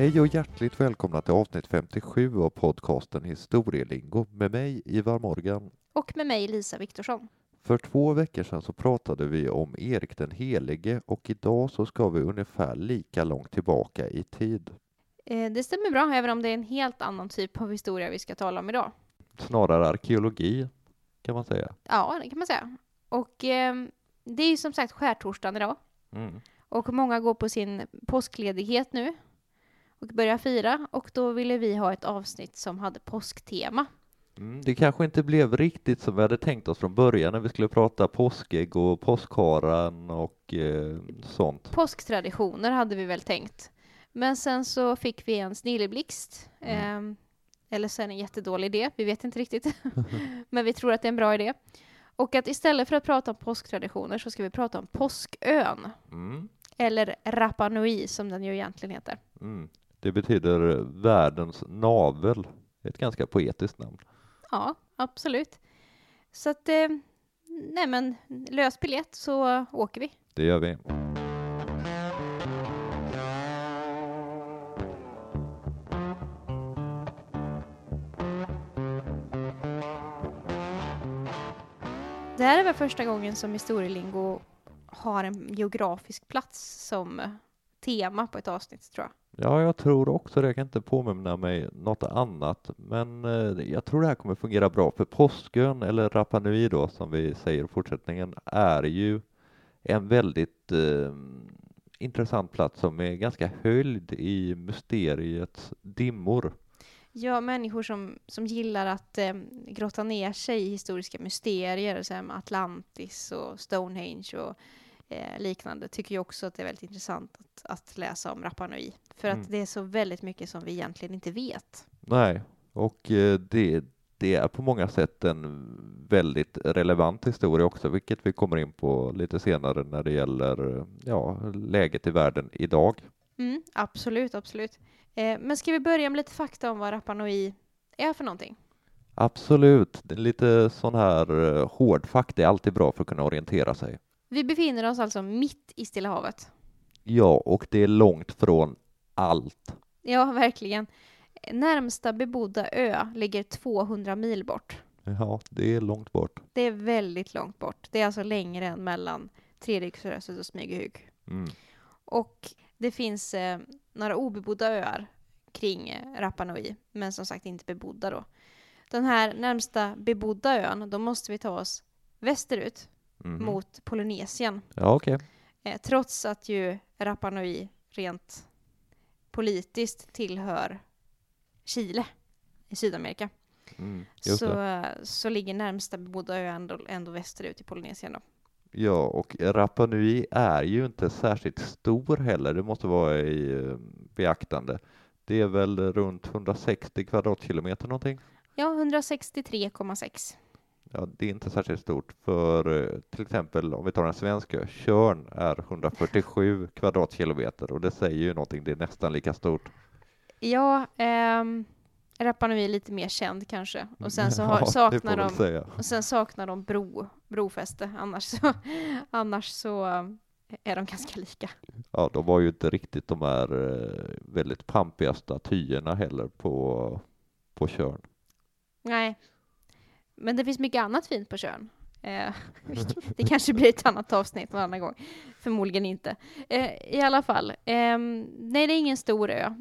Hej och hjärtligt välkomna till avsnitt 57 av podcasten Historielingo med mig Ivar Morgan. Och med mig Lisa Viktorsson. För två veckor sedan så pratade vi om Erik den helige och idag så ska vi ungefär lika långt tillbaka i tid. Eh, det stämmer bra, även om det är en helt annan typ av historia vi ska tala om idag. Snarare arkeologi kan man säga. Ja, det kan man säga. Och eh, det är ju som sagt skärtorsdagen idag. Mm. Och många går på sin påskledighet nu och börjar fira. Och då ville vi ha ett avsnitt som hade påsktema. Mm, det kanske inte blev riktigt som vi hade tänkt oss från början när vi skulle prata påskägg och påskharan och eh, sånt. Påsktraditioner hade vi väl tänkt. Men sen så fick vi en snilleblixt. Mm. Eh, eller så är det en jättedålig idé, vi vet inte riktigt. Men vi tror att det är en bra idé. Och att istället för att prata om påsktraditioner så ska vi prata om påskön. Mm. Eller Rapa Nui som den ju egentligen heter. Mm. Det betyder världens navel. Ett ganska poetiskt namn. Ja, absolut. Så att, eh, nej men lös biljett så åker vi. Det gör vi. Det här är väl första gången som historielingo har en geografisk plats som tema på ett avsnitt tror jag. Ja, jag tror också det. Jag kan inte påminna mig något annat, men eh, jag tror det här kommer fungera bra för Påskön eller Rapa Nui då som vi säger i fortsättningen är ju en väldigt eh, intressant plats som är ganska höljd i mysteriets dimmor. Ja, människor som, som gillar att eh, grotta ner sig i historiska mysterier, som Atlantis och Stonehenge och eh, liknande, tycker ju också att det är väldigt intressant att, att läsa om Rapa Nui. För Mm. att det är så väldigt mycket som vi egentligen inte vet. Nej, och eh, det, det är på många sätt en väldigt relevant historia också, vilket vi kommer in på lite senare när det gäller ja, läget i världen idag. Mm, absolut, absolut. Eh, men ska vi börja med lite fakta om vad Rapa Nui är för någonting? Absolut, lite sån här eh, hård fakta är alltid bra för att kunna orientera sig. Vi befinner oss alltså mitt i Stilla havet. Ja, och det är långt från allt. Ja, verkligen. Närmsta bebodda ö ligger 200 mil bort. Ja, det är långt bort. Det är väldigt långt bort. Det är alltså längre än mellan Treriksröset och Smygehuk. Mm. Och det finns eh, några obebodda öar kring eh, Rapa Nui, men som sagt inte bebodda då. Den här närmsta bebodda ön, då måste vi ta oss västerut Mhm. mot Polynesien. Ja, okej. Eh, trots att ju Rapa Nui rent politiskt tillhör Chile i Sydamerika. Mm, Så, det. så ligger närmsta bebodda ö ändå, ändå västerut i Polynesien då. Ja, och Rapa Nui är ju inte särskilt stor heller. Det måste vara i eh, beaktande. Det är väl runt 160 kvadratkilometer någonting. Ja, 163,6. Ja, det är inte särskilt stort för eh, till exempel om vi tar en svensk ö, Tjörn är 147 kvadratkilometer och det säger ju någonting, det är nästan lika stort. Ja, ehm, Rapa Nui är lite mer känd kanske. Och sen så Ja, har, det saknar de. Och sen saknar de bro, brofäste, annars så, annars så eh, är de ganska lika. Ja, de var ju inte riktigt de här eh, väldigt pampiga statyerna heller på, på Tjörn. Nej. Men det finns mycket annat fint på Tjörn. Eh, det kanske blir ett annat avsnitt någon annan gång. Förmodligen inte. Eh, I alla fall. ehm, nej, det är ingen stor ö.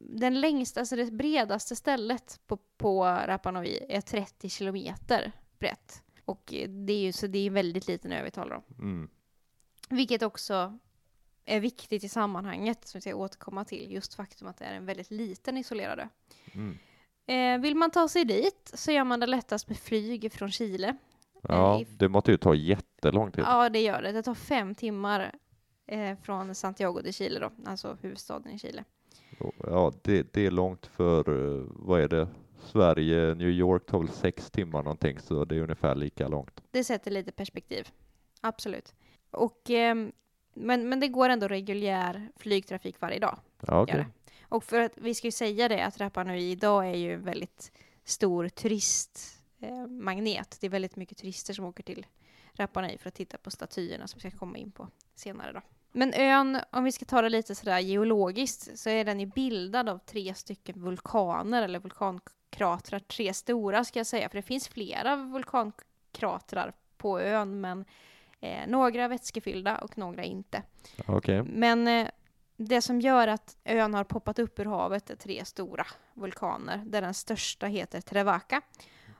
Den längsta, alltså det bredaste stället på, på Rapa Nui är 30 kilometer brett. Och eh, det är ju så det är en väldigt liten ö vi talar om. Mm. Vilket också är viktigt i sammanhanget, som vi ska återkomma till, just faktum att det är en väldigt liten isolerad ö. Mm. Eh, vill man ta sig dit så gör man det lättast med flyg från Chile. Ja, i- det måste ju ta jättelång tid. Ja, det gör det. Det tar fem timmar eh, från Santiago de Chile då, alltså huvudstaden i Chile. Ja, det, det är långt för, eh, vad är det, Sverige, New York tar väl sex timmar någonting, så det är ungefär lika långt. Det sätter lite perspektiv. Absolut. Och, ehm, men, men det går ändå reguljär flygtrafik varje dag. Ja, okej. Och för att vi ska ju säga det att Rapa Nui idag är ju en väldigt stor turistmagnet. Det är väldigt mycket turister som åker till Rapa Nui för att titta på statyerna som vi ska komma in på senare då. Men ön, om vi ska ta det lite sådär geologiskt, så är den ju bildad av tre stycken vulkaner, eller vulkankratrar. Tre stora ska jag säga, för det finns flera vulkankratrar på ön, men eh, några vätskefyllda och några inte. Okej. Men eh, det som gör att ön har poppat upp ur havet är tre stora vulkaner, där den största heter Trevaka.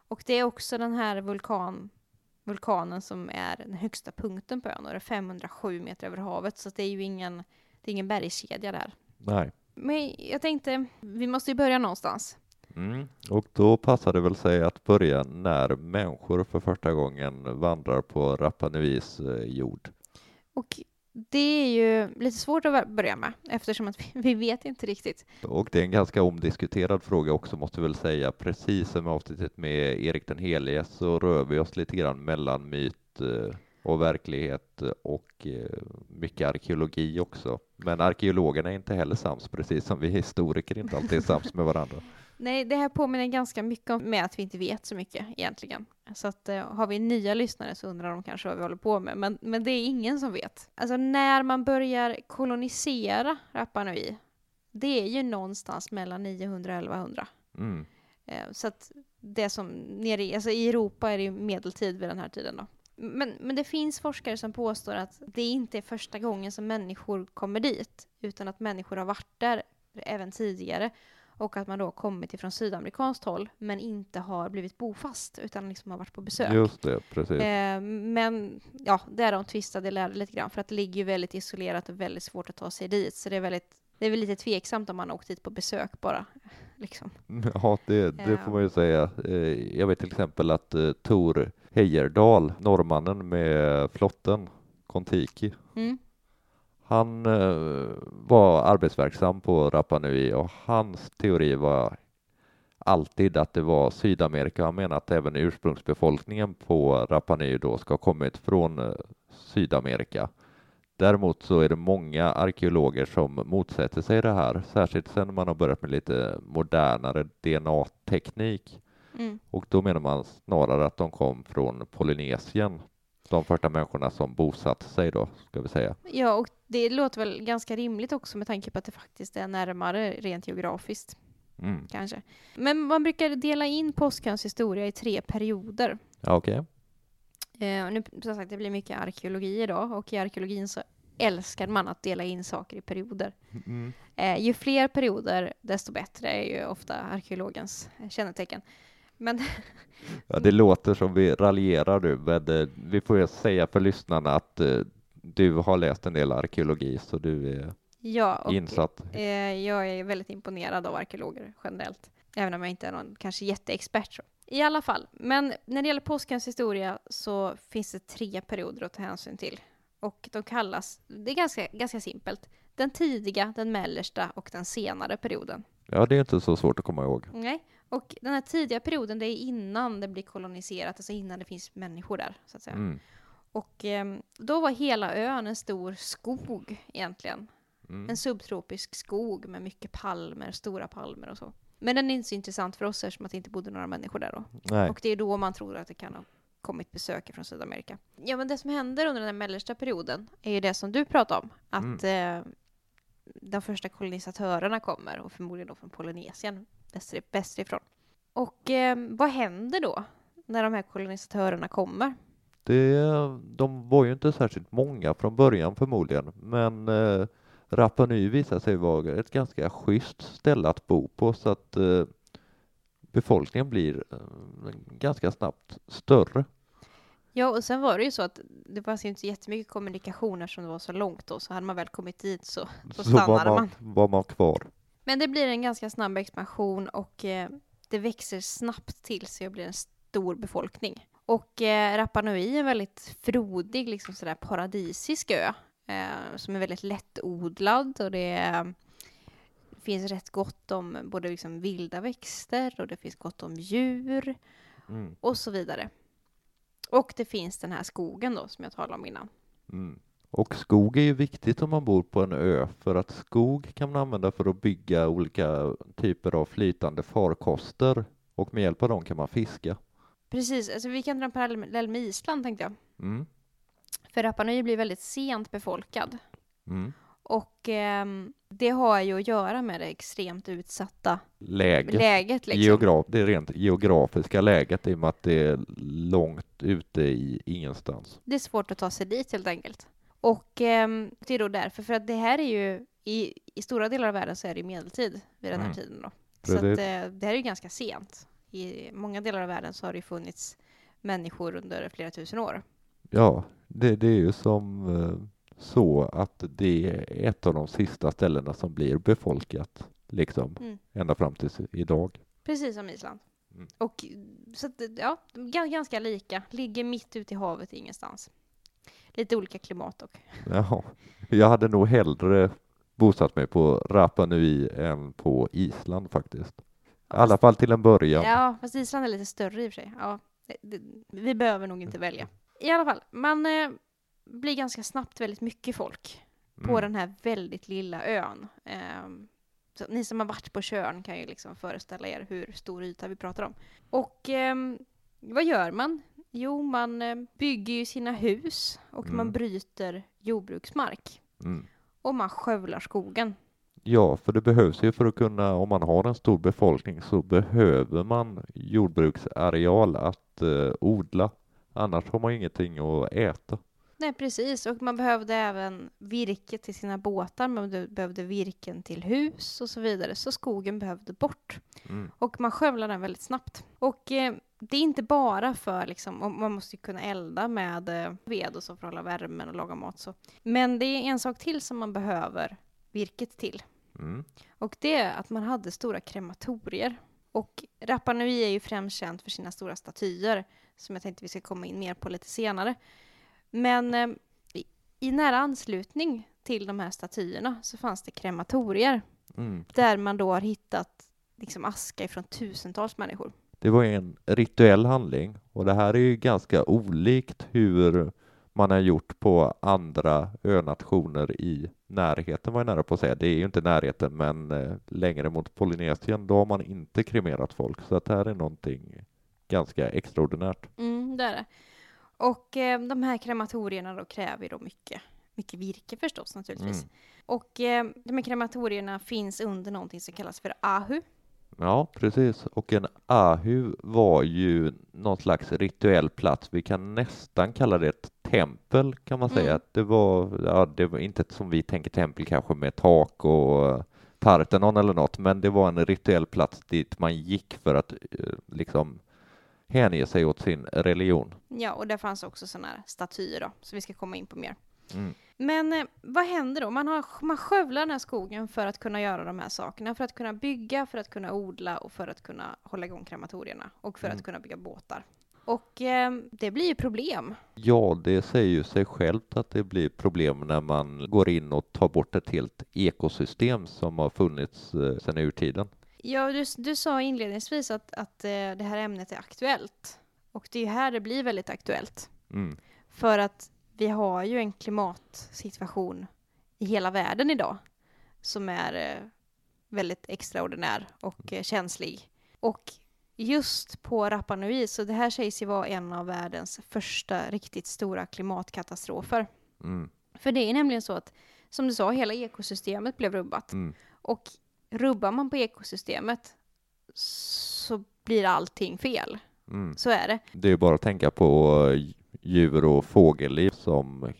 Och det är också den här vulkan, vulkanen som är den högsta punkten på ön, och det är 507 meter över havet, så det är ju ingen, det är ingen bergskedja där. Nej. Men jag tänkte, vi måste ju börja någonstans. Mm. Och då passar det väl sig att börja när människor för första gången vandrar på Rapa Nuis eh, jord. Och det är ju lite svårt att börja med, eftersom att vi, vi vet inte riktigt. Och det är en ganska omdiskuterad fråga också måste vi väl säga. Precis som avsnittet med Erik den helige så rör vi oss lite grann mellan myt eh, och verklighet eh, och eh, mycket arkeologi också. Men arkeologerna är inte heller sams, precis som vi historiker inte alltid är sams med varandra. Nej, det här påminner ganska mycket om med att vi inte vet så mycket egentligen. Så att eh, har vi nya lyssnare så undrar de kanske vad vi håller på med, men, men det är ingen som vet. Alltså när man börjar kolonisera Rapa Nui, det är ju någonstans mellan 900 och 1100. Mm. Eh, så att det som nere i, alltså i Europa är det ju medeltid vid den här tiden då. Men, men det finns forskare som påstår att det inte är första gången som människor kommer dit, utan att människor har varit där även tidigare och att man då kommit ifrån sydamerikanskt håll men inte har blivit bofast utan liksom har varit på besök. Just det, precis. Eh, men ja, där de tvistade lärde lite grann för att det ligger ju väldigt isolerat och väldigt svårt att ta sig dit så det är väldigt det är väl lite tveksamt om man åkt dit på besök bara. Liksom. Ja, det, det får man ju säga. Eh, Jag vet till exempel att eh, Tor Heyerdahl, norrmannen med flotten Kontiki, Mm. Han eh, var arbetsverksam på Rapa Nui och hans teori var alltid att det var Sydamerika. Han menar att även ursprungsbefolkningen på Rapa Nui då ska ha kommit från eh, Sydamerika. Däremot så är det många arkeologer som motsätter sig det här, särskilt sedan man har börjat med lite modernare DNA-teknik. Mm. Och då menar man snarare att de kom från Polynesien, de första människorna som bosatte sig då, ska vi säga. Ja, och det låter väl ganska rimligt också med tanke på att det faktiskt är närmare rent geografiskt, Mm. kanske. Men man brukar dela in påsköns historia i tre perioder. Ja, okej. Eh, och nu, som sagt, det blir mycket arkeologi idag och i arkeologin så älskar man att dela in saker i perioder. Mm. Eh, ju fler perioder, desto bättre är ju ofta arkeologens eh, kännetecken. Men Ja, det låter som vi raljerar nu, men eh, vi får ju säga för lyssnarna att eh, du har läst en del arkeologi, så du är ja, och, insatt. eh, jag är väldigt imponerad av arkeologer generellt. Även om jag inte är någon kanske jätteexpert. Så. I alla fall, men när det gäller påskens historia så finns det tre perioder att ta hänsyn till. Och de kallas, det är ganska, ganska simpelt, den tidiga, den mellersta och den senare perioden. Ja, det är inte så svårt att komma ihåg. Nej, och den här tidiga perioden det är innan det blir koloniserat, alltså innan det finns människor där, så att säga. Mm. Och ehm, då var hela ön en stor skog egentligen. Mm. En subtropisk skog med mycket palmer, stora palmer och så. Men den är inte så intressant för oss eftersom att det inte bodde några människor där då. Nej. Och det är då man tror att det kan ha kommit besökare från Sydamerika. Ja, men det som händer under den här mellersta perioden är ju det som du pratade om. Att eh, de första kolonisatörerna kommer och förmodligen då från Polynesien väster, västerifrån. Och eh, vad händer då när de här kolonisatörerna kommer? Det, de var ju inte särskilt många från början förmodligen, men eh, Rapa Nui visade sig vara ett ganska schysst ställe att bo på så att eh, befolkningen blir eh, ganska snabbt större. Ja, och sen var det ju så att det fanns ju inte jättemycket kommunikationer som det var så långt då, så hade man väl kommit dit så, så Så var stannade man. man, var man kvar. Men det blir en ganska snabb expansion och eh, det växer snabbt till sig och blir en stor befolkning. Och eh, Rapa Nui är en väldigt frodig, liksom sådär paradisisk ö eh, som är väldigt lättodlad och det eh, finns rätt gott om både liksom vilda växter och det finns gott om djur Mm. och så vidare. Och det finns den här skogen då som jag talade om innan. Mm. Och skog är ju viktigt om man bor på en ö för att skog kan man använda för att bygga olika typer av flytande farkoster och med hjälp av dem kan man fiska. Precis, alltså vi kan dra en parallell med Island tänkte jag. Mm. För Rapa Nui blir väldigt sent befolkad. Mm. Och ehm, det har ju att göra med det extremt utsatta Läget. läget. Liksom. Geograf, det är rent geografiska läget i och med att det är långt ute i ingenstans. Det är svårt att ta sig dit helt enkelt. Och ehm, det är då därför, för att det här är ju, i, i stora delar av världen så är det ju medeltid vid den här Mm. tiden då. Så att, eh, det här är ju ganska sent. I många delar av världen så har det ju funnits människor under flera tusen år. Ja, det, det är ju som eh, så att det är ett av de sista ställena som blir befolkat, liksom, Mm. ända fram till idag. Precis som Island. Mm. Och så att, ja, ga- ganska lika. Ligger mitt ute i havet ingenstans. Lite olika klimat dock. Ja, jag hade nog hellre bosatt mig på Rapa Nui än på Island faktiskt. I alla fall till en början. Ja, fast Island är lite större i och för sig. Ja, det, det, vi behöver nog inte välja. I alla fall, man eh, blir ganska snabbt väldigt mycket folk på Mm. den här väldigt lilla ön. Ehm, så ni som har varit på Tjörn kan ju liksom föreställa er hur stor yta vi pratar om. Och ehm, vad gör man? Jo, man eh, bygger ju sina hus och man Mm. bryter jordbruksmark. Mm. Och man skövlar skogen. Ja, för det behövs ju för att kunna, om man har en stor befolkning så behöver man jordbruksareal att eh, odla. Annars har man ju ingenting att äta. Nej, precis. Och man behövde även virke till sina båtar, man behövde- behövde virken till hus och så vidare. Så skogen behövde bort. Mm. Och man skövlar den väldigt snabbt. Och eh, det är inte bara för, liksom, man måste ju kunna elda med eh, ved och så för att hålla värmen och laga mat så. Men det är en sak till som man behöver virket till. Mm. Och det är att man hade stora krematorier. Och Rapa Nui är ju främst känt för sina stora statyer, som jag tänkte vi ska komma in mer på lite senare. Men eh, i, i nära anslutning till de här statyerna så fanns det krematorier, Mm. där man då har hittat liksom aska ifrån tusentals människor. Det var en rituell handling och det här är ju ganska olikt hur man har gjort på andra önationer i närheten var jag nära på att säga. Det är ju inte närheten men eh, längre mot Polynesien då har man inte kremerat folk så att det här är någonting ganska extraordinärt. Mm, det är det. Och eh, de här krematorierna då kräver då mycket, mycket virke förstås naturligtvis. Mm. Och eh, de här krematorierna finns under någonting som kallas för ahu. Ja, precis. Och en ahu var ju någon slags rituell plats. Vi kan nästan kalla det ett tempel kan man säga. Mm. Det var, ja, det var inte som vi tänker tempel kanske med tak och eh, Parthenon eller något, men det var en rituell plats dit man gick för att eh, liksom hänge sig åt sin religion. Ja, och där fanns också sådana här statyer då, så vi ska komma in på mer. Mm. Men eh, vad händer då? Man, har, man skövlar den här skogen för att kunna göra de här sakerna, för att kunna bygga, för att kunna odla och för att kunna hålla igång krematorierna och för Mm. att kunna bygga båtar. Och eh, det blir ju problem. Ja, det säger ju sig självt att det blir problem när man går in och tar bort ett helt ekosystem som har funnits eh, sedan urtiden. Ja, du, du sa inledningsvis att, att eh, det här ämnet är aktuellt. Och det är här det blir väldigt aktuellt. Mm. För att vi har ju en klimatsituation i hela världen idag som är eh, väldigt extraordinär och eh, känslig. Och just på Rapa Nui, så det här sägs ju vara en av världens första riktigt stora klimatkatastrofer. Mm. För det är nämligen så att, som du sa, hela ekosystemet blev rubbat. Mm. Och rubbar man på ekosystemet så blir allting fel. Mm. Så är det. Det är bara att tänka på eh, djur och fågelliv som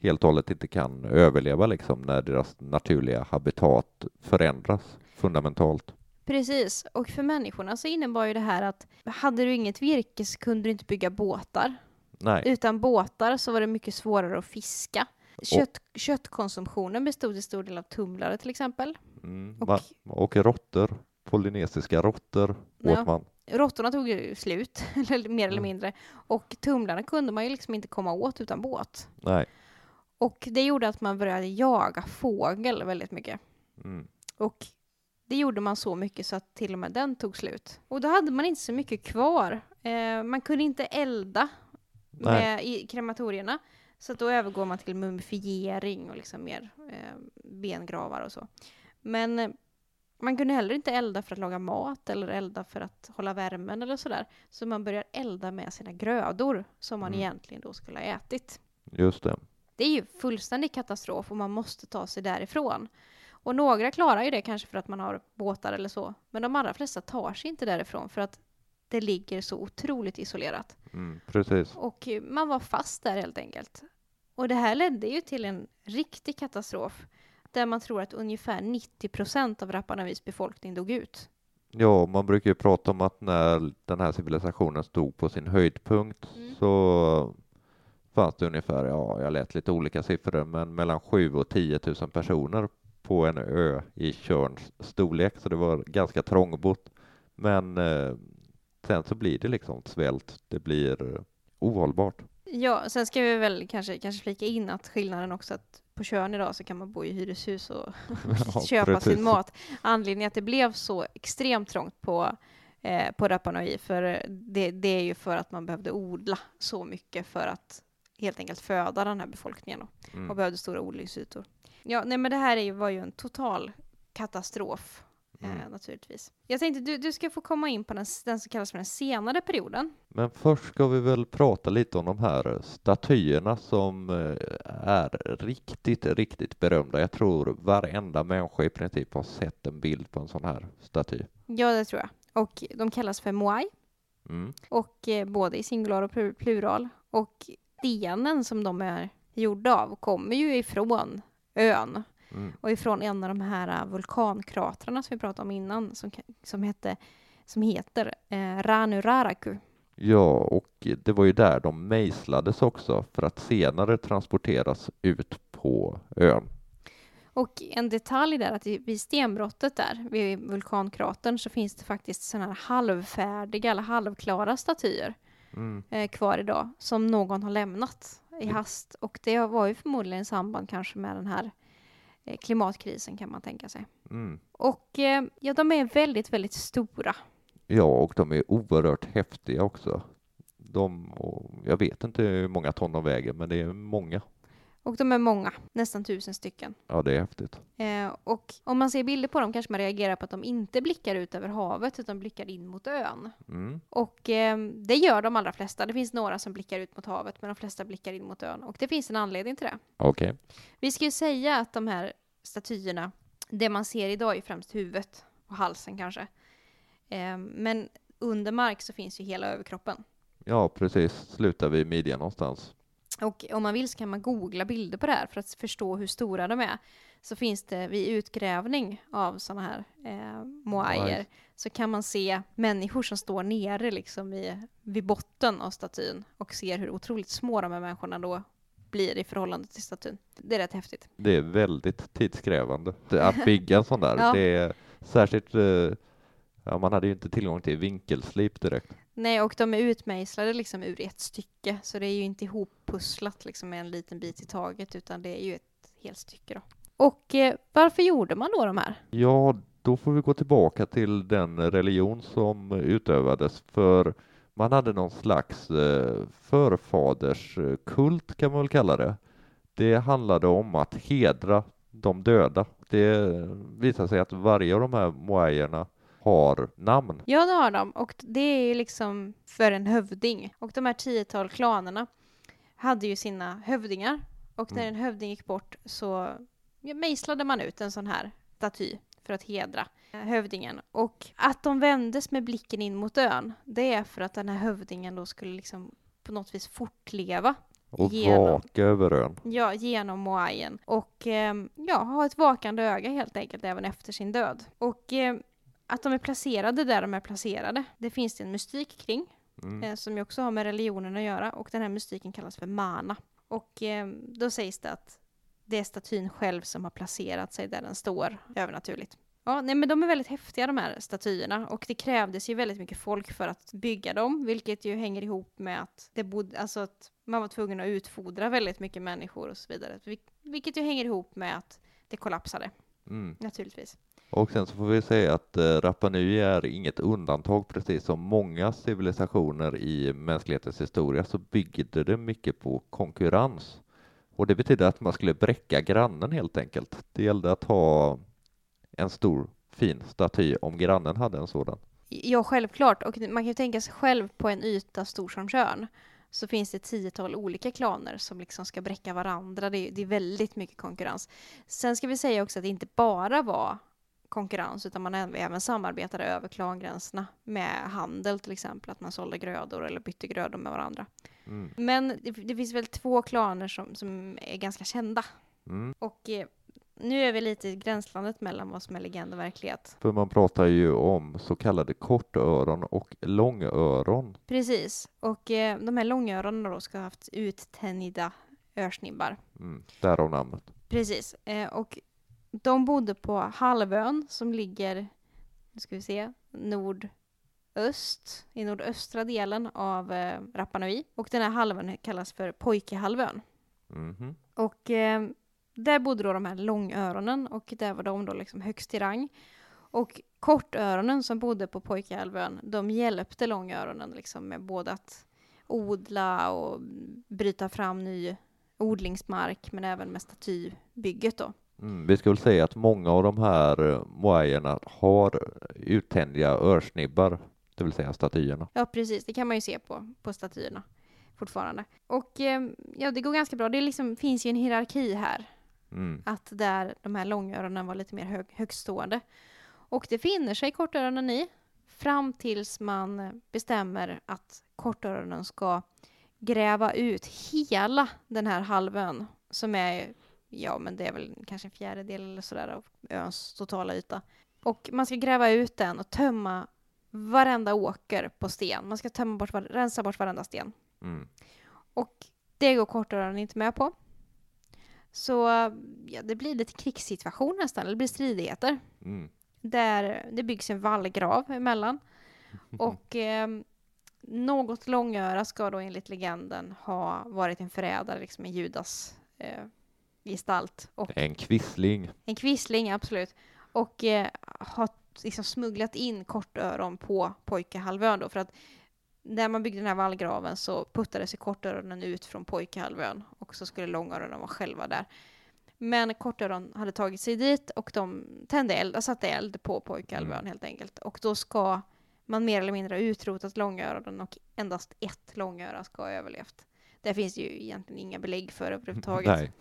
helt och hållet inte kan överleva liksom när deras naturliga habitat förändras fundamentalt. Precis, och för människorna så innebar ju det här att hade du inget virke så kunde du inte bygga båtar. Nej, Utan båtar så var det mycket svårare att fiska. Kött, köttkonsumtionen bestod i stor del av tumlare till exempel. mm. Och och råttor, polynesiska råttor Ja. åt man. Råttorna tog ju slut, eller mer eller Mm. mindre. Och tumlarna kunde man ju liksom inte komma åt utan båt. Nej. Och det gjorde att man började jaga fågel väldigt mycket. Mm. Och det gjorde man så mycket så att till och med den tog slut. Och då hade man inte så mycket kvar. Eh, man kunde inte elda med, i krematorierna. Så då övergår man till mumifiering och liksom mer eh, bengravar och så. Men eh, man kunde heller inte elda för att laga mat eller elda för att hålla värmen eller sådär. Så man börjar elda med sina grödor som man Mm. egentligen då skulle ha ätit. Just det. det är ju fullständig katastrof och man måste ta sig därifrån. Och några klarar ju det kanske för att man har båtar eller så, men de allra flesta tar sig inte därifrån för att det ligger så otroligt isolerat. Mm, precis. Och man var fast där helt enkelt. Och det här ledde ju till en riktig katastrof där man tror att ungefär 90 procent av Rapa Nuis befolkning dog ut. Ja, man brukar ju prata om att när den här civilisationen stod på sin höjdpunkt Mm. så fanns det ungefär, ja, jag lät lite olika siffror, men mellan 7 och 10 000 personer på en ö i Tjörns storlek, så det var ganska trångbott. Men eh, sen så blir det liksom svält, det blir ohållbart. Ja, sen ska vi väl kanske, kanske flika in att skillnaden också att på Tjörn idag så kan man bo i hyreshus och köpa precis. sin mat. Anledningen att det blev så extremt trångt på, eh, på Rapa Nui, för det, det är ju för att man behövde odla så mycket för att helt enkelt föda den här befolkningen då, och Mm. behövde stora odlingsytor. Ja, nej men det här är ju, var ju en total katastrof eh, Mm. naturligtvis. Jag tänkte du, du ska få komma in på den, den som kallas för den senare perioden. Men först ska vi väl prata lite om de här statyerna som eh, är riktigt, riktigt berömda. Jag tror varenda människa i princip har sett en bild på en sån här staty. Ja, det tror jag. Och de kallas för Moai. Mm. och eh, både i singular och plu- plural. Och stenen som de är gjorda av kommer ju ifrån ön Mm. och ifrån en av de här eh, vulkankratrarna som vi pratade om innan som, som, hette, som heter eh, Ranuraraku. Ja, och det var ju där de mejslades också för att senare transporteras ut på ön. Och en detalj där att vid stenbrottet där, vid vulkankratern, så finns det faktiskt sådana här halvfärdiga eller halvklara statyer Mm. eh, kvar idag som någon har lämnat i hast. Och det var ju förmodligen i samband kanske med den här klimatkrisen kan man tänka sig. Mm. Och eh, ja, de är väldigt, väldigt stora. Ja, och de är oerhört häftiga också. De, jag vet inte hur många ton de väger, men det är många. Och de är många, nästan tusen stycken. Ja, det är häftigt. Eh, och om man ser bilder på dem kanske man reagerar på att de inte blickar ut över havet utan blickar in mot ön. Mm. Och eh, det gör de allra flesta. Det finns några som blickar ut mot havet men de flesta blickar in mot ön. Och det finns en anledning till det. Okej. Vi ska ju säga att de här statyerna, det man ser idag är främst huvudet och halsen kanske. Eh, men under mark så finns ju hela överkroppen. Ja, precis. Slutar vi i midjan någonstans. Och om man vill så kan man googla bilder på det här för att förstå hur stora de är. Så finns det vid utgrävning av sådana här eh, moaier Nice. så kan man se människor som står nere liksom i, vid botten av statyn och ser hur otroligt små de här människorna då blir i förhållande till statyn. Det är rätt häftigt. Det är väldigt tidskrävande att bygga en sån där. Ja. Det är särskilt, eh, ja, man hade ju inte tillgång till vinkelslip direkt. Nej, och de är utmejslade liksom ur ett stycke så det är ju inte ihoppusslat liksom med en liten bit i taget utan det är ju ett helt stycke då. Och eh, varför gjorde man då de här? Ja, då får vi gå tillbaka till den religion som utövades för man hade någon slags eh, förfaderskult kan man väl kalla det. Det handlade om att hedra de döda. Det visade sig att varje av de här moaierna har namn. Ja, det har de. Och det är ju liksom för en hövding. Och de här tiotal klanerna hade ju sina hövdingar. Och när Mm. en hövding gick bort så mejslade man ut en sån här staty för att hedra eh, hövdingen. Och att de vändes med blicken in mot ön, det är för att den här hövdingen då skulle liksom på något vis fortleva Och Genom. vaka över ön. Ja, genom moaien. Och ehm, ja, ha ett vakande öga helt enkelt även efter sin död. Och ehm, att de är placerade där de är placerade, det finns det en mystik kring. Mm. eh, som ju också har med religionen att göra. Och den här mystiken kallas för mana. Och ehm, då sägs det att det är statyn själv som har placerat sig där den står, övernaturligt. Ja, nej men de är väldigt häftiga de här statyerna och det krävdes ju väldigt mycket folk för att bygga dem, vilket ju hänger ihop med att det bodde, alltså att man var tvungen att utfodra väldigt mycket människor och så vidare. Vil- Vilket ju hänger ihop med att det kollapsade, Mm. naturligtvis. Och sen så får vi säga att eh, Rapa Nui är inget undantag, precis som många civilisationer i mänsklighetens historia så byggde det mycket på konkurrens. Och det betyder att man skulle bräcka grannen helt enkelt. Det gällde att ha en stor fin staty om grannen hade en sådan. Ja, självklart. Och man kan ju tänka sig själv på en yta stor som Tjörn. så finns det ett tiotal olika klaner som liksom ska bräcka varandra. Det är, det är väldigt mycket konkurrens. Sen ska vi säga också att det inte bara var konkurrens utan man även samarbetade över klangränserna med handel till exempel, att man sålde grödor eller bytte grödor med varandra. Mm. Men det, det finns väl två klaner som, som är ganska kända. Mm. Och eh, nu är vi lite i gränslandet mellan vad som är legend och verklighet. För man pratar ju om så kallade kortöron och långöron. Precis. Och eh, de här långöronen då ska ha haft uttänjda örsnibbar. Mm. Därav namnet. Precis. Eh, och de bodde på halvön som ligger, nu ska vi se, nordöst, i nordöstra delen av eh, Rapa Nui. Och den här halvön kallas för Pojkehalvön. Mhm. Och eh, där bodde då de här långöronen och där var de då liksom högst i rang. Och kortöronen som bodde på Pojkehalvön, de hjälpte långöronen liksom med både att odla och bryta fram ny odlingsmark men även med statybygget då. Mm. Vi ska väl säga att många av de här eh, moajerna har uttändiga örsnibbar, det vill säga statyerna. Ja, precis. Det kan man ju se på, på statyerna fortfarande. Och eh, ja, det går ganska bra. Det liksom, finns ju en hierarki här. Mm. Att där de här långöronen var lite mer hög, högstående. Och det finner sig kortöronen i fram tills man bestämmer att kortöronen ska gräva ut hela den här halvön som är, ja men det är väl kanske en fjärdedel eller sådär av öns totala yta. Och man ska gräva ut den och tömma varenda åker på sten. Man ska tömma bort, rensa bort varenda sten. Mm. Och det går kortöronen inte med på. Så ja, det blir lite krigssituation nästan, eller det blir stridigheter. Mm. Där det byggs en vallgrav emellan. Och eh, något långöra ska då enligt legenden ha varit en förrädare, liksom en Judas eh, gestalt. Och En kvissling. en kvissling, absolut. Och eh, har liksom smugglat in kortöron på pojkehalvön då. För att när man byggde den här vallgraven så puttade sig kortöronen ut från pojkehalvön och så skulle långöronen vara själva där. Men kortöron hade tagit sig dit och de tände eld, satte eld på pojkehalvön Mm. helt enkelt. Och då ska man mer eller mindre ha utrotat långöronen och endast ett långöra ska ha överlevt. Det finns ju egentligen inga belägg för överhuvudtaget. Nej.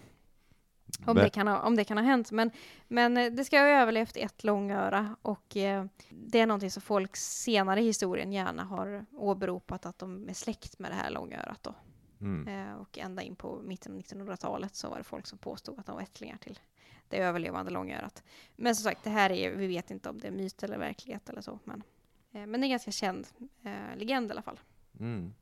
Om, det kan ha, om det kan ha hänt. Men, men eh, det ska ha överlevt ett långöra och eh, det är någonting som folk senare i historien gärna har åberopat att de är släkt med det här långörat då. Mm. Eh, och ända in på mitten av 1900-talet så var det folk som påstod att de var ättlingar till det överlevande långörat. Men som sagt, det här är, vi vet inte om det är myt eller verklighet eller så. Men, eh, men det är en ganska känd eh, legend i alla fall. Mm.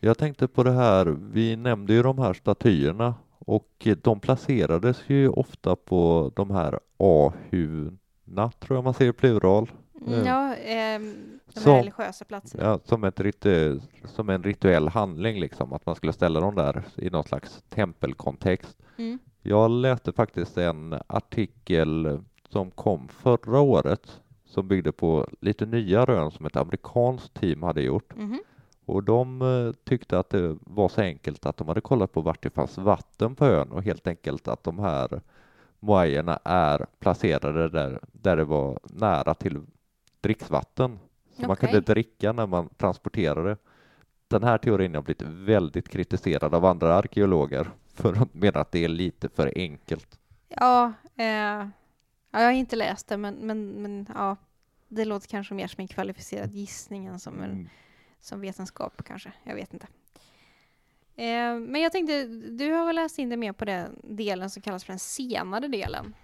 Jag tänkte på det här, vi nämnde ju de här statyerna och de placerades ju ofta på de här A-huvudena, tror jag man säger plural, Mm, Eh, ja, ehm, de här religiösa platserna. ja, som, ett ritu- som en rituell handling liksom, att man skulle ställa dem där i någon slags tempelkontext. Mm. Jag läste faktiskt en artikel som kom förra året som byggde på lite nya rön som ett amerikanskt team hade gjort. Mhm. Och de eh, tyckte att det var så enkelt att de hade kollat på vart det fanns vatten på ön och helt enkelt att de här moajerna är placerade där, där det var nära till dricksvatten. Så man Okej. kunde dricka när man transporterade. Den här teorin har blivit väldigt kritiserad av andra arkeologer för att mena att det är lite för enkelt. Ja, eh, ja, jag har inte läst det, men, men, men ja, det låter kanske mer som en kvalificerad gissning än som, en, Mm. Som vetenskap kanske. Jag vet inte. Eh, men jag tänkte, du har väl läst in det mer på den delen som kallas för den senare delen?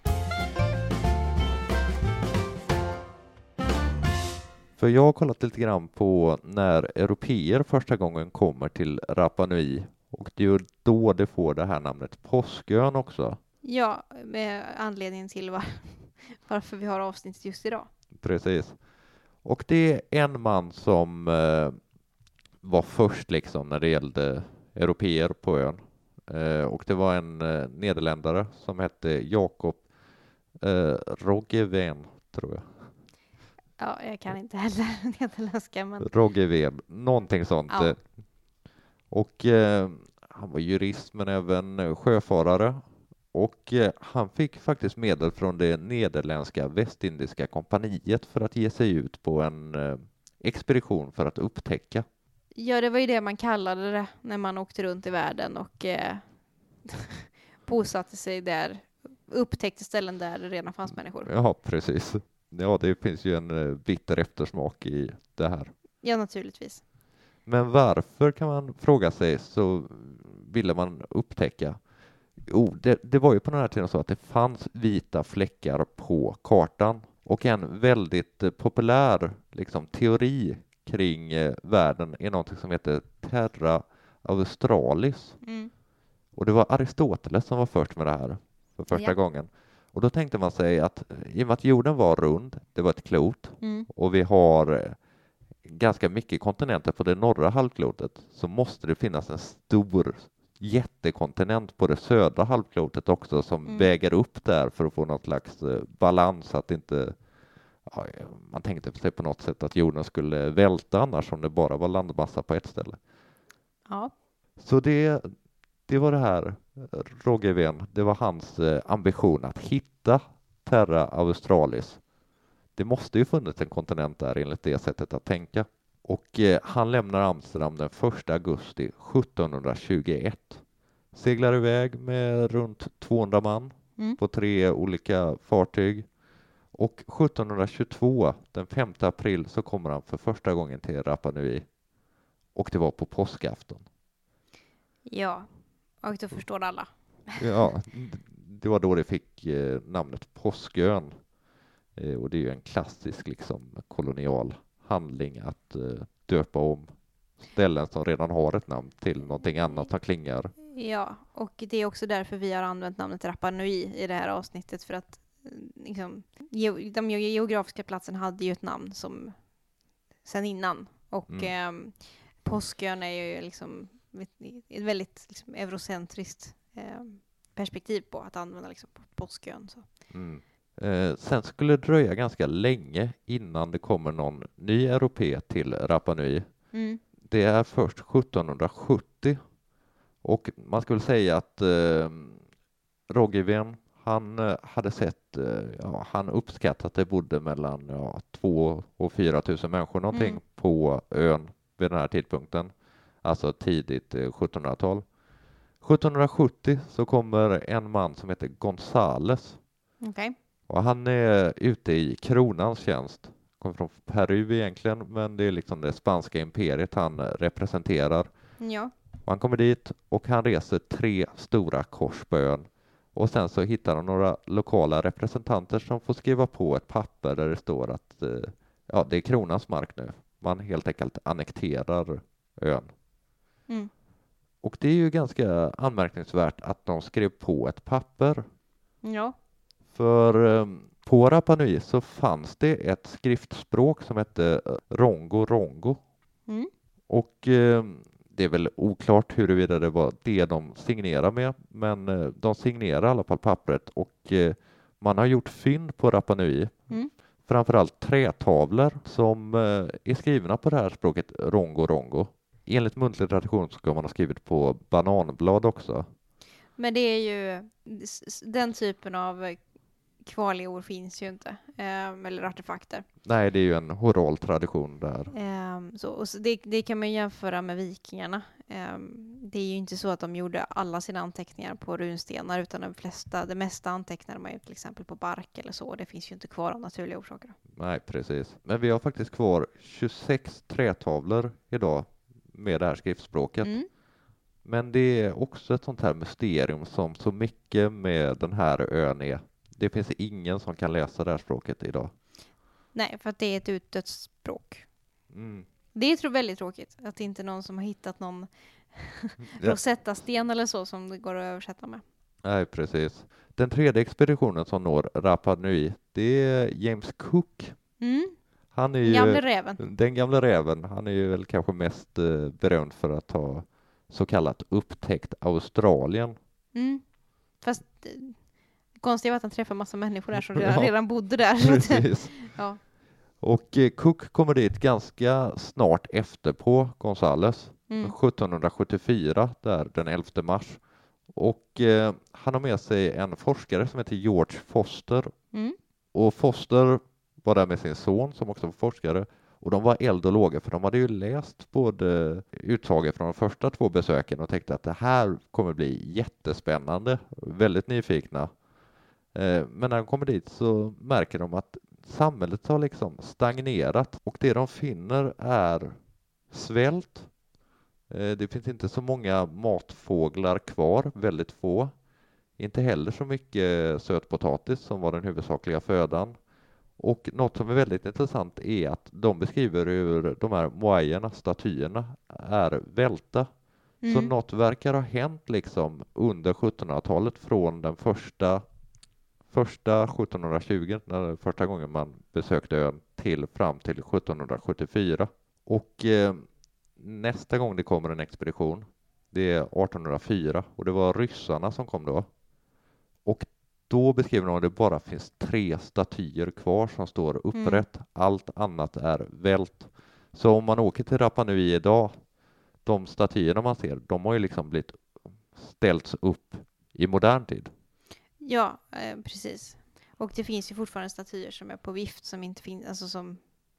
För jag har kollat lite grann på när europeer första gången kommer till Rapa Nui och det är ju då det får det här namnet Påskön också. Ja, med anledningen till var, varför vi har avsnittet just idag. Precis. Och det är en man som eh, var först liksom när det gällde europeer på ön. Eh, och det var en eh, nederländare som hette Jakob eh, Roggeveen, tror jag. Ja, jag kan inte heller nederländska, men Roggeveen, någonting sånt. Ja. eh. Och eh, han var jurist men även eh, sjöfarare. Och eh, han fick faktiskt medel från det nederländska västindiska kompaniet för att ge sig ut på en expedition för att upptäcka. Ja, det var ju det man kallade det när man åkte runt i världen och eh, bosatte sig där, upptäckte ställen där det redan fanns människor. Ja, precis. Ja, det finns ju en eh, bitter eftersmak i det här. Ja, naturligtvis. Men varför kan man fråga sig så ville man upptäcka? Jo, det, det var ju på den här tiden så att det fanns vita fläckar på kartan och en väldigt eh, populär liksom, teori kring eh, världen är någonting som heter Terra Australis. Mm. Och det var Aristoteles som var först med det här för första Ja. gången. Och då tänkte man sig att eh, i och med att jorden var rund, det var ett klot, Mm. och vi har eh, ganska mycket kontinenter på det norra halvklotet så måste det finnas en stor jättekontinent på det södra halvklotet också som Mm. väger upp där för att få något slags balans så att inte man tänkte sig på något sätt att jorden skulle välta annars om det bara var landmassa på ett ställe. Ja. Så det, det var det här, Roger Ven, det var hans eh, ambition att hitta Terra Australis. Det måste ju funnits en kontinent där enligt det sättet att tänka. Och eh, han lämnar Amsterdam den 1 augusti 1721. Seglar iväg med runt 200 man Mm. på tre olika fartyg. Och 1722, den 5 april, så kommer han för första gången till Rapa Nui. Och det var på påskafton. Ja. Och då förstår alla. Ja, det var då det fick eh, namnet Påskön. Eh, och det är ju en klassisk liksom kolonial handling att eh, döpa om ställen som redan har ett namn till någonting annat som klingar. Ja, och det är också därför vi har använt namnet Rapa Nui i det här avsnittet för att liksom, de geografiska platserna hade ju ett namn som sen innan och Mm. ehm, Påskön är ju liksom ett, väldigt liksom, eurocentriskt ehm, perspektiv på att använda liksom på Påskön. Så. Mm. Eh, sen skulle det dröja ganska länge innan det kommer någon ny europé till Rapa Nui. Mm. Det är först 1770 och man skulle säga att eh, Rogiven han eh, hade sett, eh, ja, han uppskattat att det bodde mellan ja, 2 och 4 tusen människor någonting Mm. på ön vid den här tidpunkten, alltså tidigt eh, 1700-tal. 1770 så kommer en man som heter Gonzales Okej. och han är ute i kronans tjänst. Kommer från Peru egentligen, men det är liksom det spanska imperiet han representerar. Ja. Och han kommer dit och han reser tre stora kors på ön. Och sen så hittar han några lokala representanter som får skriva på ett papper där det står att eh, ja, det är kronans mark nu. Man helt enkelt annekterar ön. Mm. Och det är ju ganska anmärkningsvärt att de skrev på ett papper Ja. För eh, på Rapa Nui så fanns det ett skriftspråk som hette eh, Rongo Rongo Mm. och eh, det är väl oklart huruvida det var det de signerade med, men eh, de signerade i alla fall pappret och eh, man har gjort fynd på Rapa Nui, Mm. framförallt trätavlor som eh, är skrivna på det här språket Rongo Rongo. Enligt muntlig tradition ska man ha skrivit på bananblad också. Men det är ju, den typen av kvarlevor finns ju inte, ehm, eller artefakter. Nej, det är ju en oral tradition där. Ehm, så, och så det, det kan man jämföra med vikingarna. Ehm, det är ju inte så att de gjorde alla sina anteckningar på runstenar, utan de flesta, det mesta antecknade man ju till exempel på bark eller så. och Det finns ju inte kvar av naturliga orsaker. Nej, precis. Men vi har faktiskt kvar 26 trätavlor idag med det här skriftspråket. Mm. Men det är också ett sånt här mysterium som så mycket med den här ön är. Det finns ingen som kan läsa det här språket idag. Nej, för att det är ett utdött språk. Mm. Det är väldigt tråkigt att det inte är någon som har hittat någon. Rosetta-sten eller så som det går att översätta med. Nej, precis. Den tredje expeditionen som når Rapa Nui, det är James Cook. Mm. Han är ju Gamle räven. den gamla räven. Han är ju väl kanske mest eh, berömd för att ha så kallat upptäckt Australien. Mm. Fast konstigt var att han träffade massa människor där som redan, Ja. redan bodde där. Ja. Och eh, Cook kommer dit ganska snart efter på Gonzales, Mm. 1774, där den 11 mars. Och eh, han har med sig en forskare som heter George Foster. Mm. Och Foster var där med sin son som också var forskare. Och de var eld och lågor för de hade ju läst både utsagor från de första två besöken och tänkte att det här kommer bli jättespännande, väldigt nyfikna. Eh, men när de kommer dit så märker de att samhället har liksom stagnerat och det de finner är svält. Eh, det finns inte så många matfåglar kvar, väldigt få. Inte heller så mycket sötpotatis som var den huvudsakliga födan. Och något som är väldigt intressant är att de beskriver hur de här moaierna, statyerna, är välta. Mm. Så något verkar ha hänt liksom under 1700-talet från den första första 1720, när första gången man besökte ön, till fram till 1774. Och eh, nästa gång det kommer en expedition, det är 1804 och det var ryssarna som kom då. Och då beskriver de att det bara finns tre statyer kvar som står upprätt. Mm. Allt annat är vält. Så om man åker till Rapa Nui idag, de statyerna man ser, de har ju liksom blivit ställts upp i modern tid. Ja, eh, precis. Och det finns ju fortfarande statyer som är på vift som inte finns, alltså som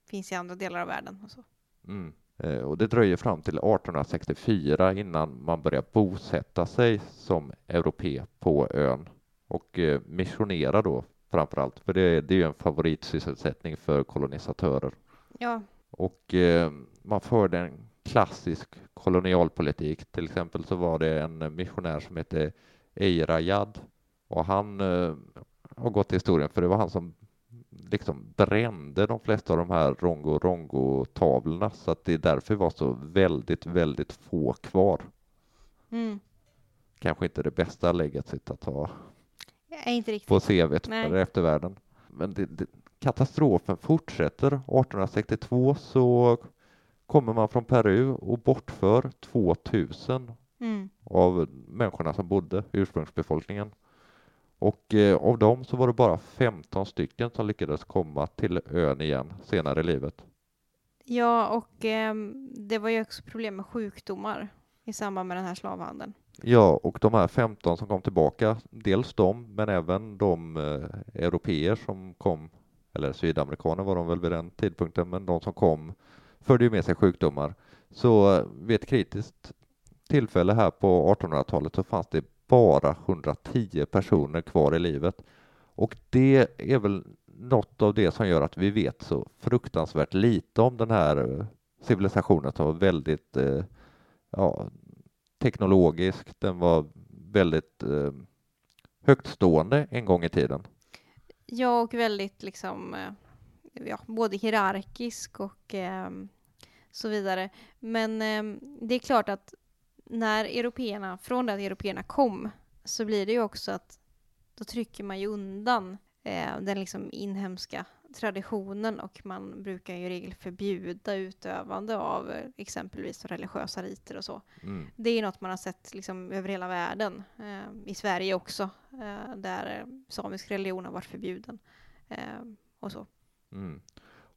finns i andra delar av världen och så. Mm. Eh, och det dröjer fram till 1864 innan man börjar bosätta sig som europe på ön och eh, missionera då framför allt, för det, det är ju en favoritsysselsättning för kolonisatörer. Ja. Och eh, man förde en klassisk kolonialpolitik. Till exempel så var det en missionär som hette Eirajad och han eh, har gått till historien för det var han som liksom brände de flesta av de här Rongo Rongo-tavlorna så att det är därför var så väldigt, väldigt få kvar. Mm. Kanske inte det bästa sitt att ha på CVt för eftervärlden. Men det, det, katastrofen fortsätter. 1862 så kommer man från Peru och bortför 2000 mm. av människorna som bodde, ursprungsbefolkningen. Och eh, av dem så var det bara 15 stycken som lyckades komma till ön igen senare i livet. Ja, och eh, det var ju också problem med sjukdomar i samband med den här slavhandeln. Ja, och de här 15 som kom tillbaka, dels de, men även de eh, europeer som kom, eller sydamerikaner var de väl vid den tidpunkten, men de som kom förde ju med sig sjukdomar. Så eh, vid ett kritiskt tillfälle här på 1800-talet så fanns det bara 110 personer kvar i livet. Och det är väl något av det som gör att vi vet så fruktansvärt lite om den här eh, civilisationen som var väldigt eh, ja, teknologisk. Den var väldigt eh, högtstående en gång i tiden. Ja, och väldigt liksom eh, ja, både hierarkisk och eh, så vidare. Men eh, det är klart att när européerna, från det att européerna kom, så blir det ju också att då trycker man ju undan eh, den liksom inhemska traditionen och man brukar ju i regel förbjuda utövande av eh, exempelvis religiösa riter och så. Mm. Det är ju något man har sett liksom över hela världen, eh, i Sverige också, eh, där samisk religion har varit förbjuden eh, och så. Mm.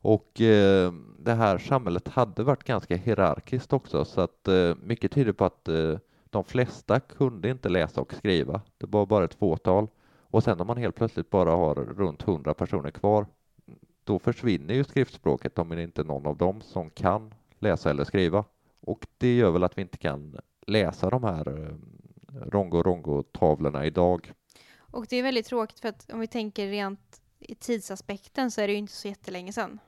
Och eh, det här samhället hade varit ganska hierarkiskt också så att eh, mycket tyder på att eh, de flesta kunde inte läsa och skriva. Det var bara ett fåtal. Och sen om man helt plötsligt bara har runt hundra personer kvar, då försvinner ju skriftspråket om det inte är någon av dem som kan läsa eller skriva. Och det gör väl att vi inte kan läsa de här eh, Rongo-Rongo-tavlorna idag. Och det är väldigt tråkigt för att om vi tänker rent i tidsaspekten så är det ju inte så jättelänge sedan.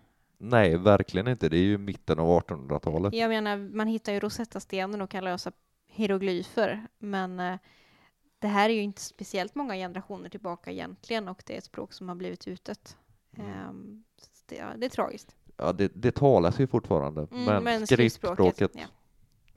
Nej, verkligen inte. Det är ju mitten av 1800-talet. Jag menar, man hittar ju Rosetta-stenen och kan lösa hieroglyfer, men eh, det här är ju inte speciellt många generationer tillbaka egentligen och det är ett språk som har blivit utdött. Mm. Um, det, ja, det, är tragiskt. Ja, det, det talas ju fortfarande, mm, men, men skriftspråket, ja.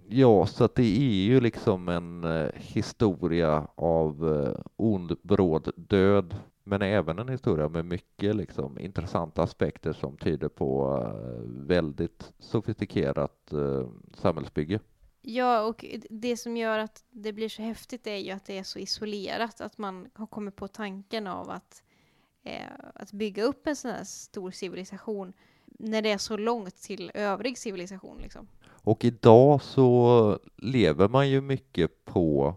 ja. så att det är ju liksom en eh, historia av eh, ond, bråd död men även en historia med mycket liksom, intressanta aspekter som tyder på uh, väldigt sofistikerat uh, samhällsbygge. Ja, och det som gör att det blir så häftigt är ju att det är så isolerat, att man har kommit på tanken av att, eh, att bygga upp en sån här stor civilisation när det är så långt till övrig civilisation. Liksom. Och idag så lever man ju mycket på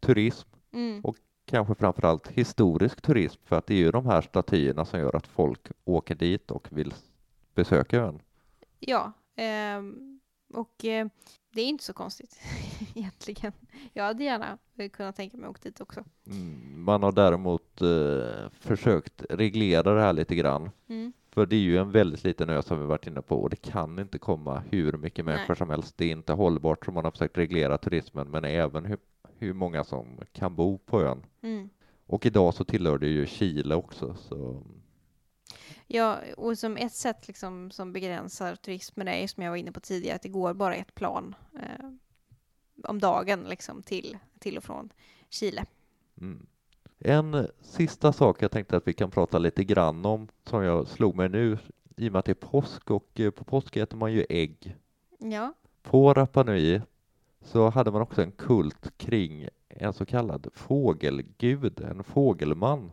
turism mm. och kanske framförallt historisk turism för att det är ju de här statyerna som gör att folk åker dit och vill besöka ön. Ja, ehm, och eh, det är inte så konstigt egentligen. Jag hade gärna kunnat tänka mig att åka dit också. Mm, Man har däremot eh, försökt reglera det här lite grann. Mm. För det är ju en väldigt liten ö som vi varit inne på och det kan inte komma hur mycket människor Nej. som helst. Det är inte hållbart som man har försökt reglera turismen men även hur, hur många som kan bo på ön. Mm. Och idag så tillhör det ju Chile också så Ja, och som ett sätt liksom som begränsar turismen är som jag var inne på tidigare att det går bara ett plan eh, om dagen liksom till, till och från Chile. Mm. En sista sak jag tänkte att vi kan prata lite grann om som jag slog mig nu i och med att det är påsk och eh, på påsk äter man ju ägg. Ja, På Rapa Nui så hade man också en kult kring en så kallad fågelgud, en fågelman.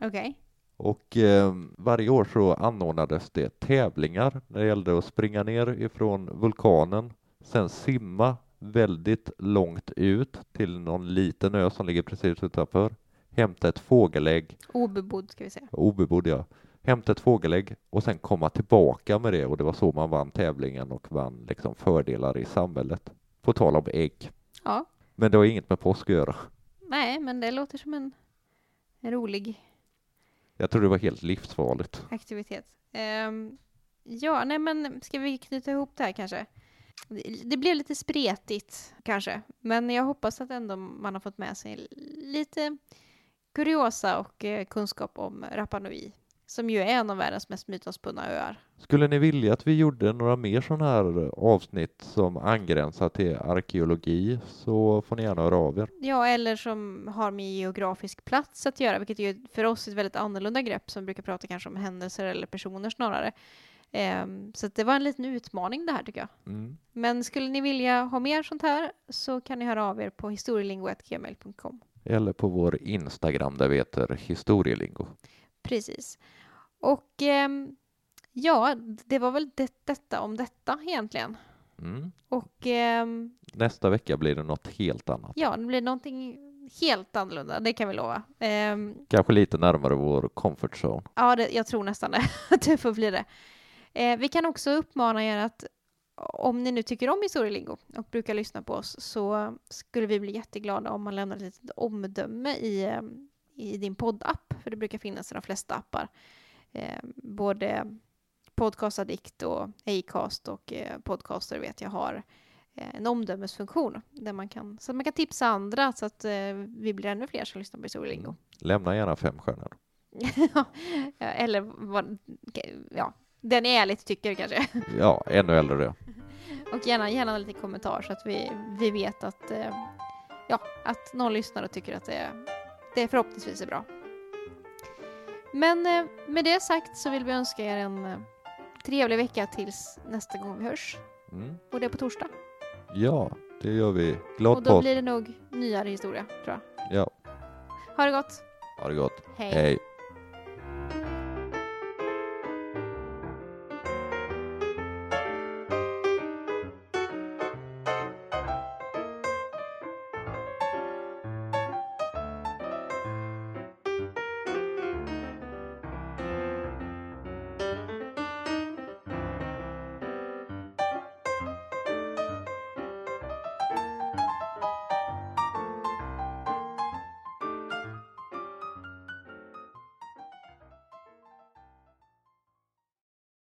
okej. Och eh, varje år så anordnades det tävlingar när det gällde att springa ner ifrån vulkanen, sen simma väldigt långt ut till någon liten ö som ligger precis utanför, hämta ett fågelägg, Obebodd ska vi säga. obebodd ja, hämta ett fågelägg och sen komma tillbaka med det och det var så man vann tävlingen och vann liksom fördelar i samhället. På tal om ägg. Ja, Men det har inget med påsk att göra. nej, men det låter som en, rolig Jag tror det var helt livsfarligt. aktivitet. Ehm, ja, nej men ska vi knyta ihop det här kanske? Det, det blev lite spretigt kanske, men jag hoppas att ändå man har fått med sig lite kuriosa och eh, kunskap om Rapa Nui, som ju är en av världens mest mytomspunna öar. Skulle ni vilja att vi gjorde några mer sådana här avsnitt som angränsar till arkeologi så får ni gärna höra av er. Ja, eller som har med geografisk plats att göra, vilket är för oss ett väldigt annorlunda grepp som brukar prata kanske om händelser eller personer snarare. Ehm, så det var en liten utmaning det här tycker jag. Mm. Men skulle ni vilja ha mer sånt här så kan ni höra av er på historielingo.gmail.com. Eller på vår Instagram där vi heter historielingo. Precis. Och ehm, ja, det var väl det, detta om detta egentligen. Mm. Och ehm, Nästa vecka blir det något helt annat. ja, det blir någonting helt annorlunda, det kan vi lova. Ehm, Kanske lite närmare vår comfort zone. Ja, det, jag tror nästan det. Att det får bli det. Eh, vi kan också uppmana er att om ni nu tycker om historielingo och brukar lyssna på oss så skulle vi bli jätteglada om man lämnar ett litet omdöme i, eh, i din poddapp. För det brukar finnas i de flesta appar. Eh, både Podcast Addict och Acast och eh, Podcaster vet jag har eh, en omdömesfunktion där man kan, så att man kan tipsa andra så att eh, vi blir ännu fler som lyssnar på historielingo. Lämna gärna fem stjärnor. Eller vad, ja, den är ärligt tycker kanske. Ja, ännu äldre det. Och gärna, gärna en liten kommentar så att vi, vi vet att, eh, ja, att någon lyssnar och tycker att det, det förhoppningsvis är bra. Men eh, med det sagt så vill vi önska er en eh, trevlig vecka tills nästa gång vi hörs. Mm. Och det är på torsdag. Ja, det gör vi. Glad Och då påsk. blir det nog nyare historia, tror jag. Ja, Ha det gott. ha det gott. Hej. Hej.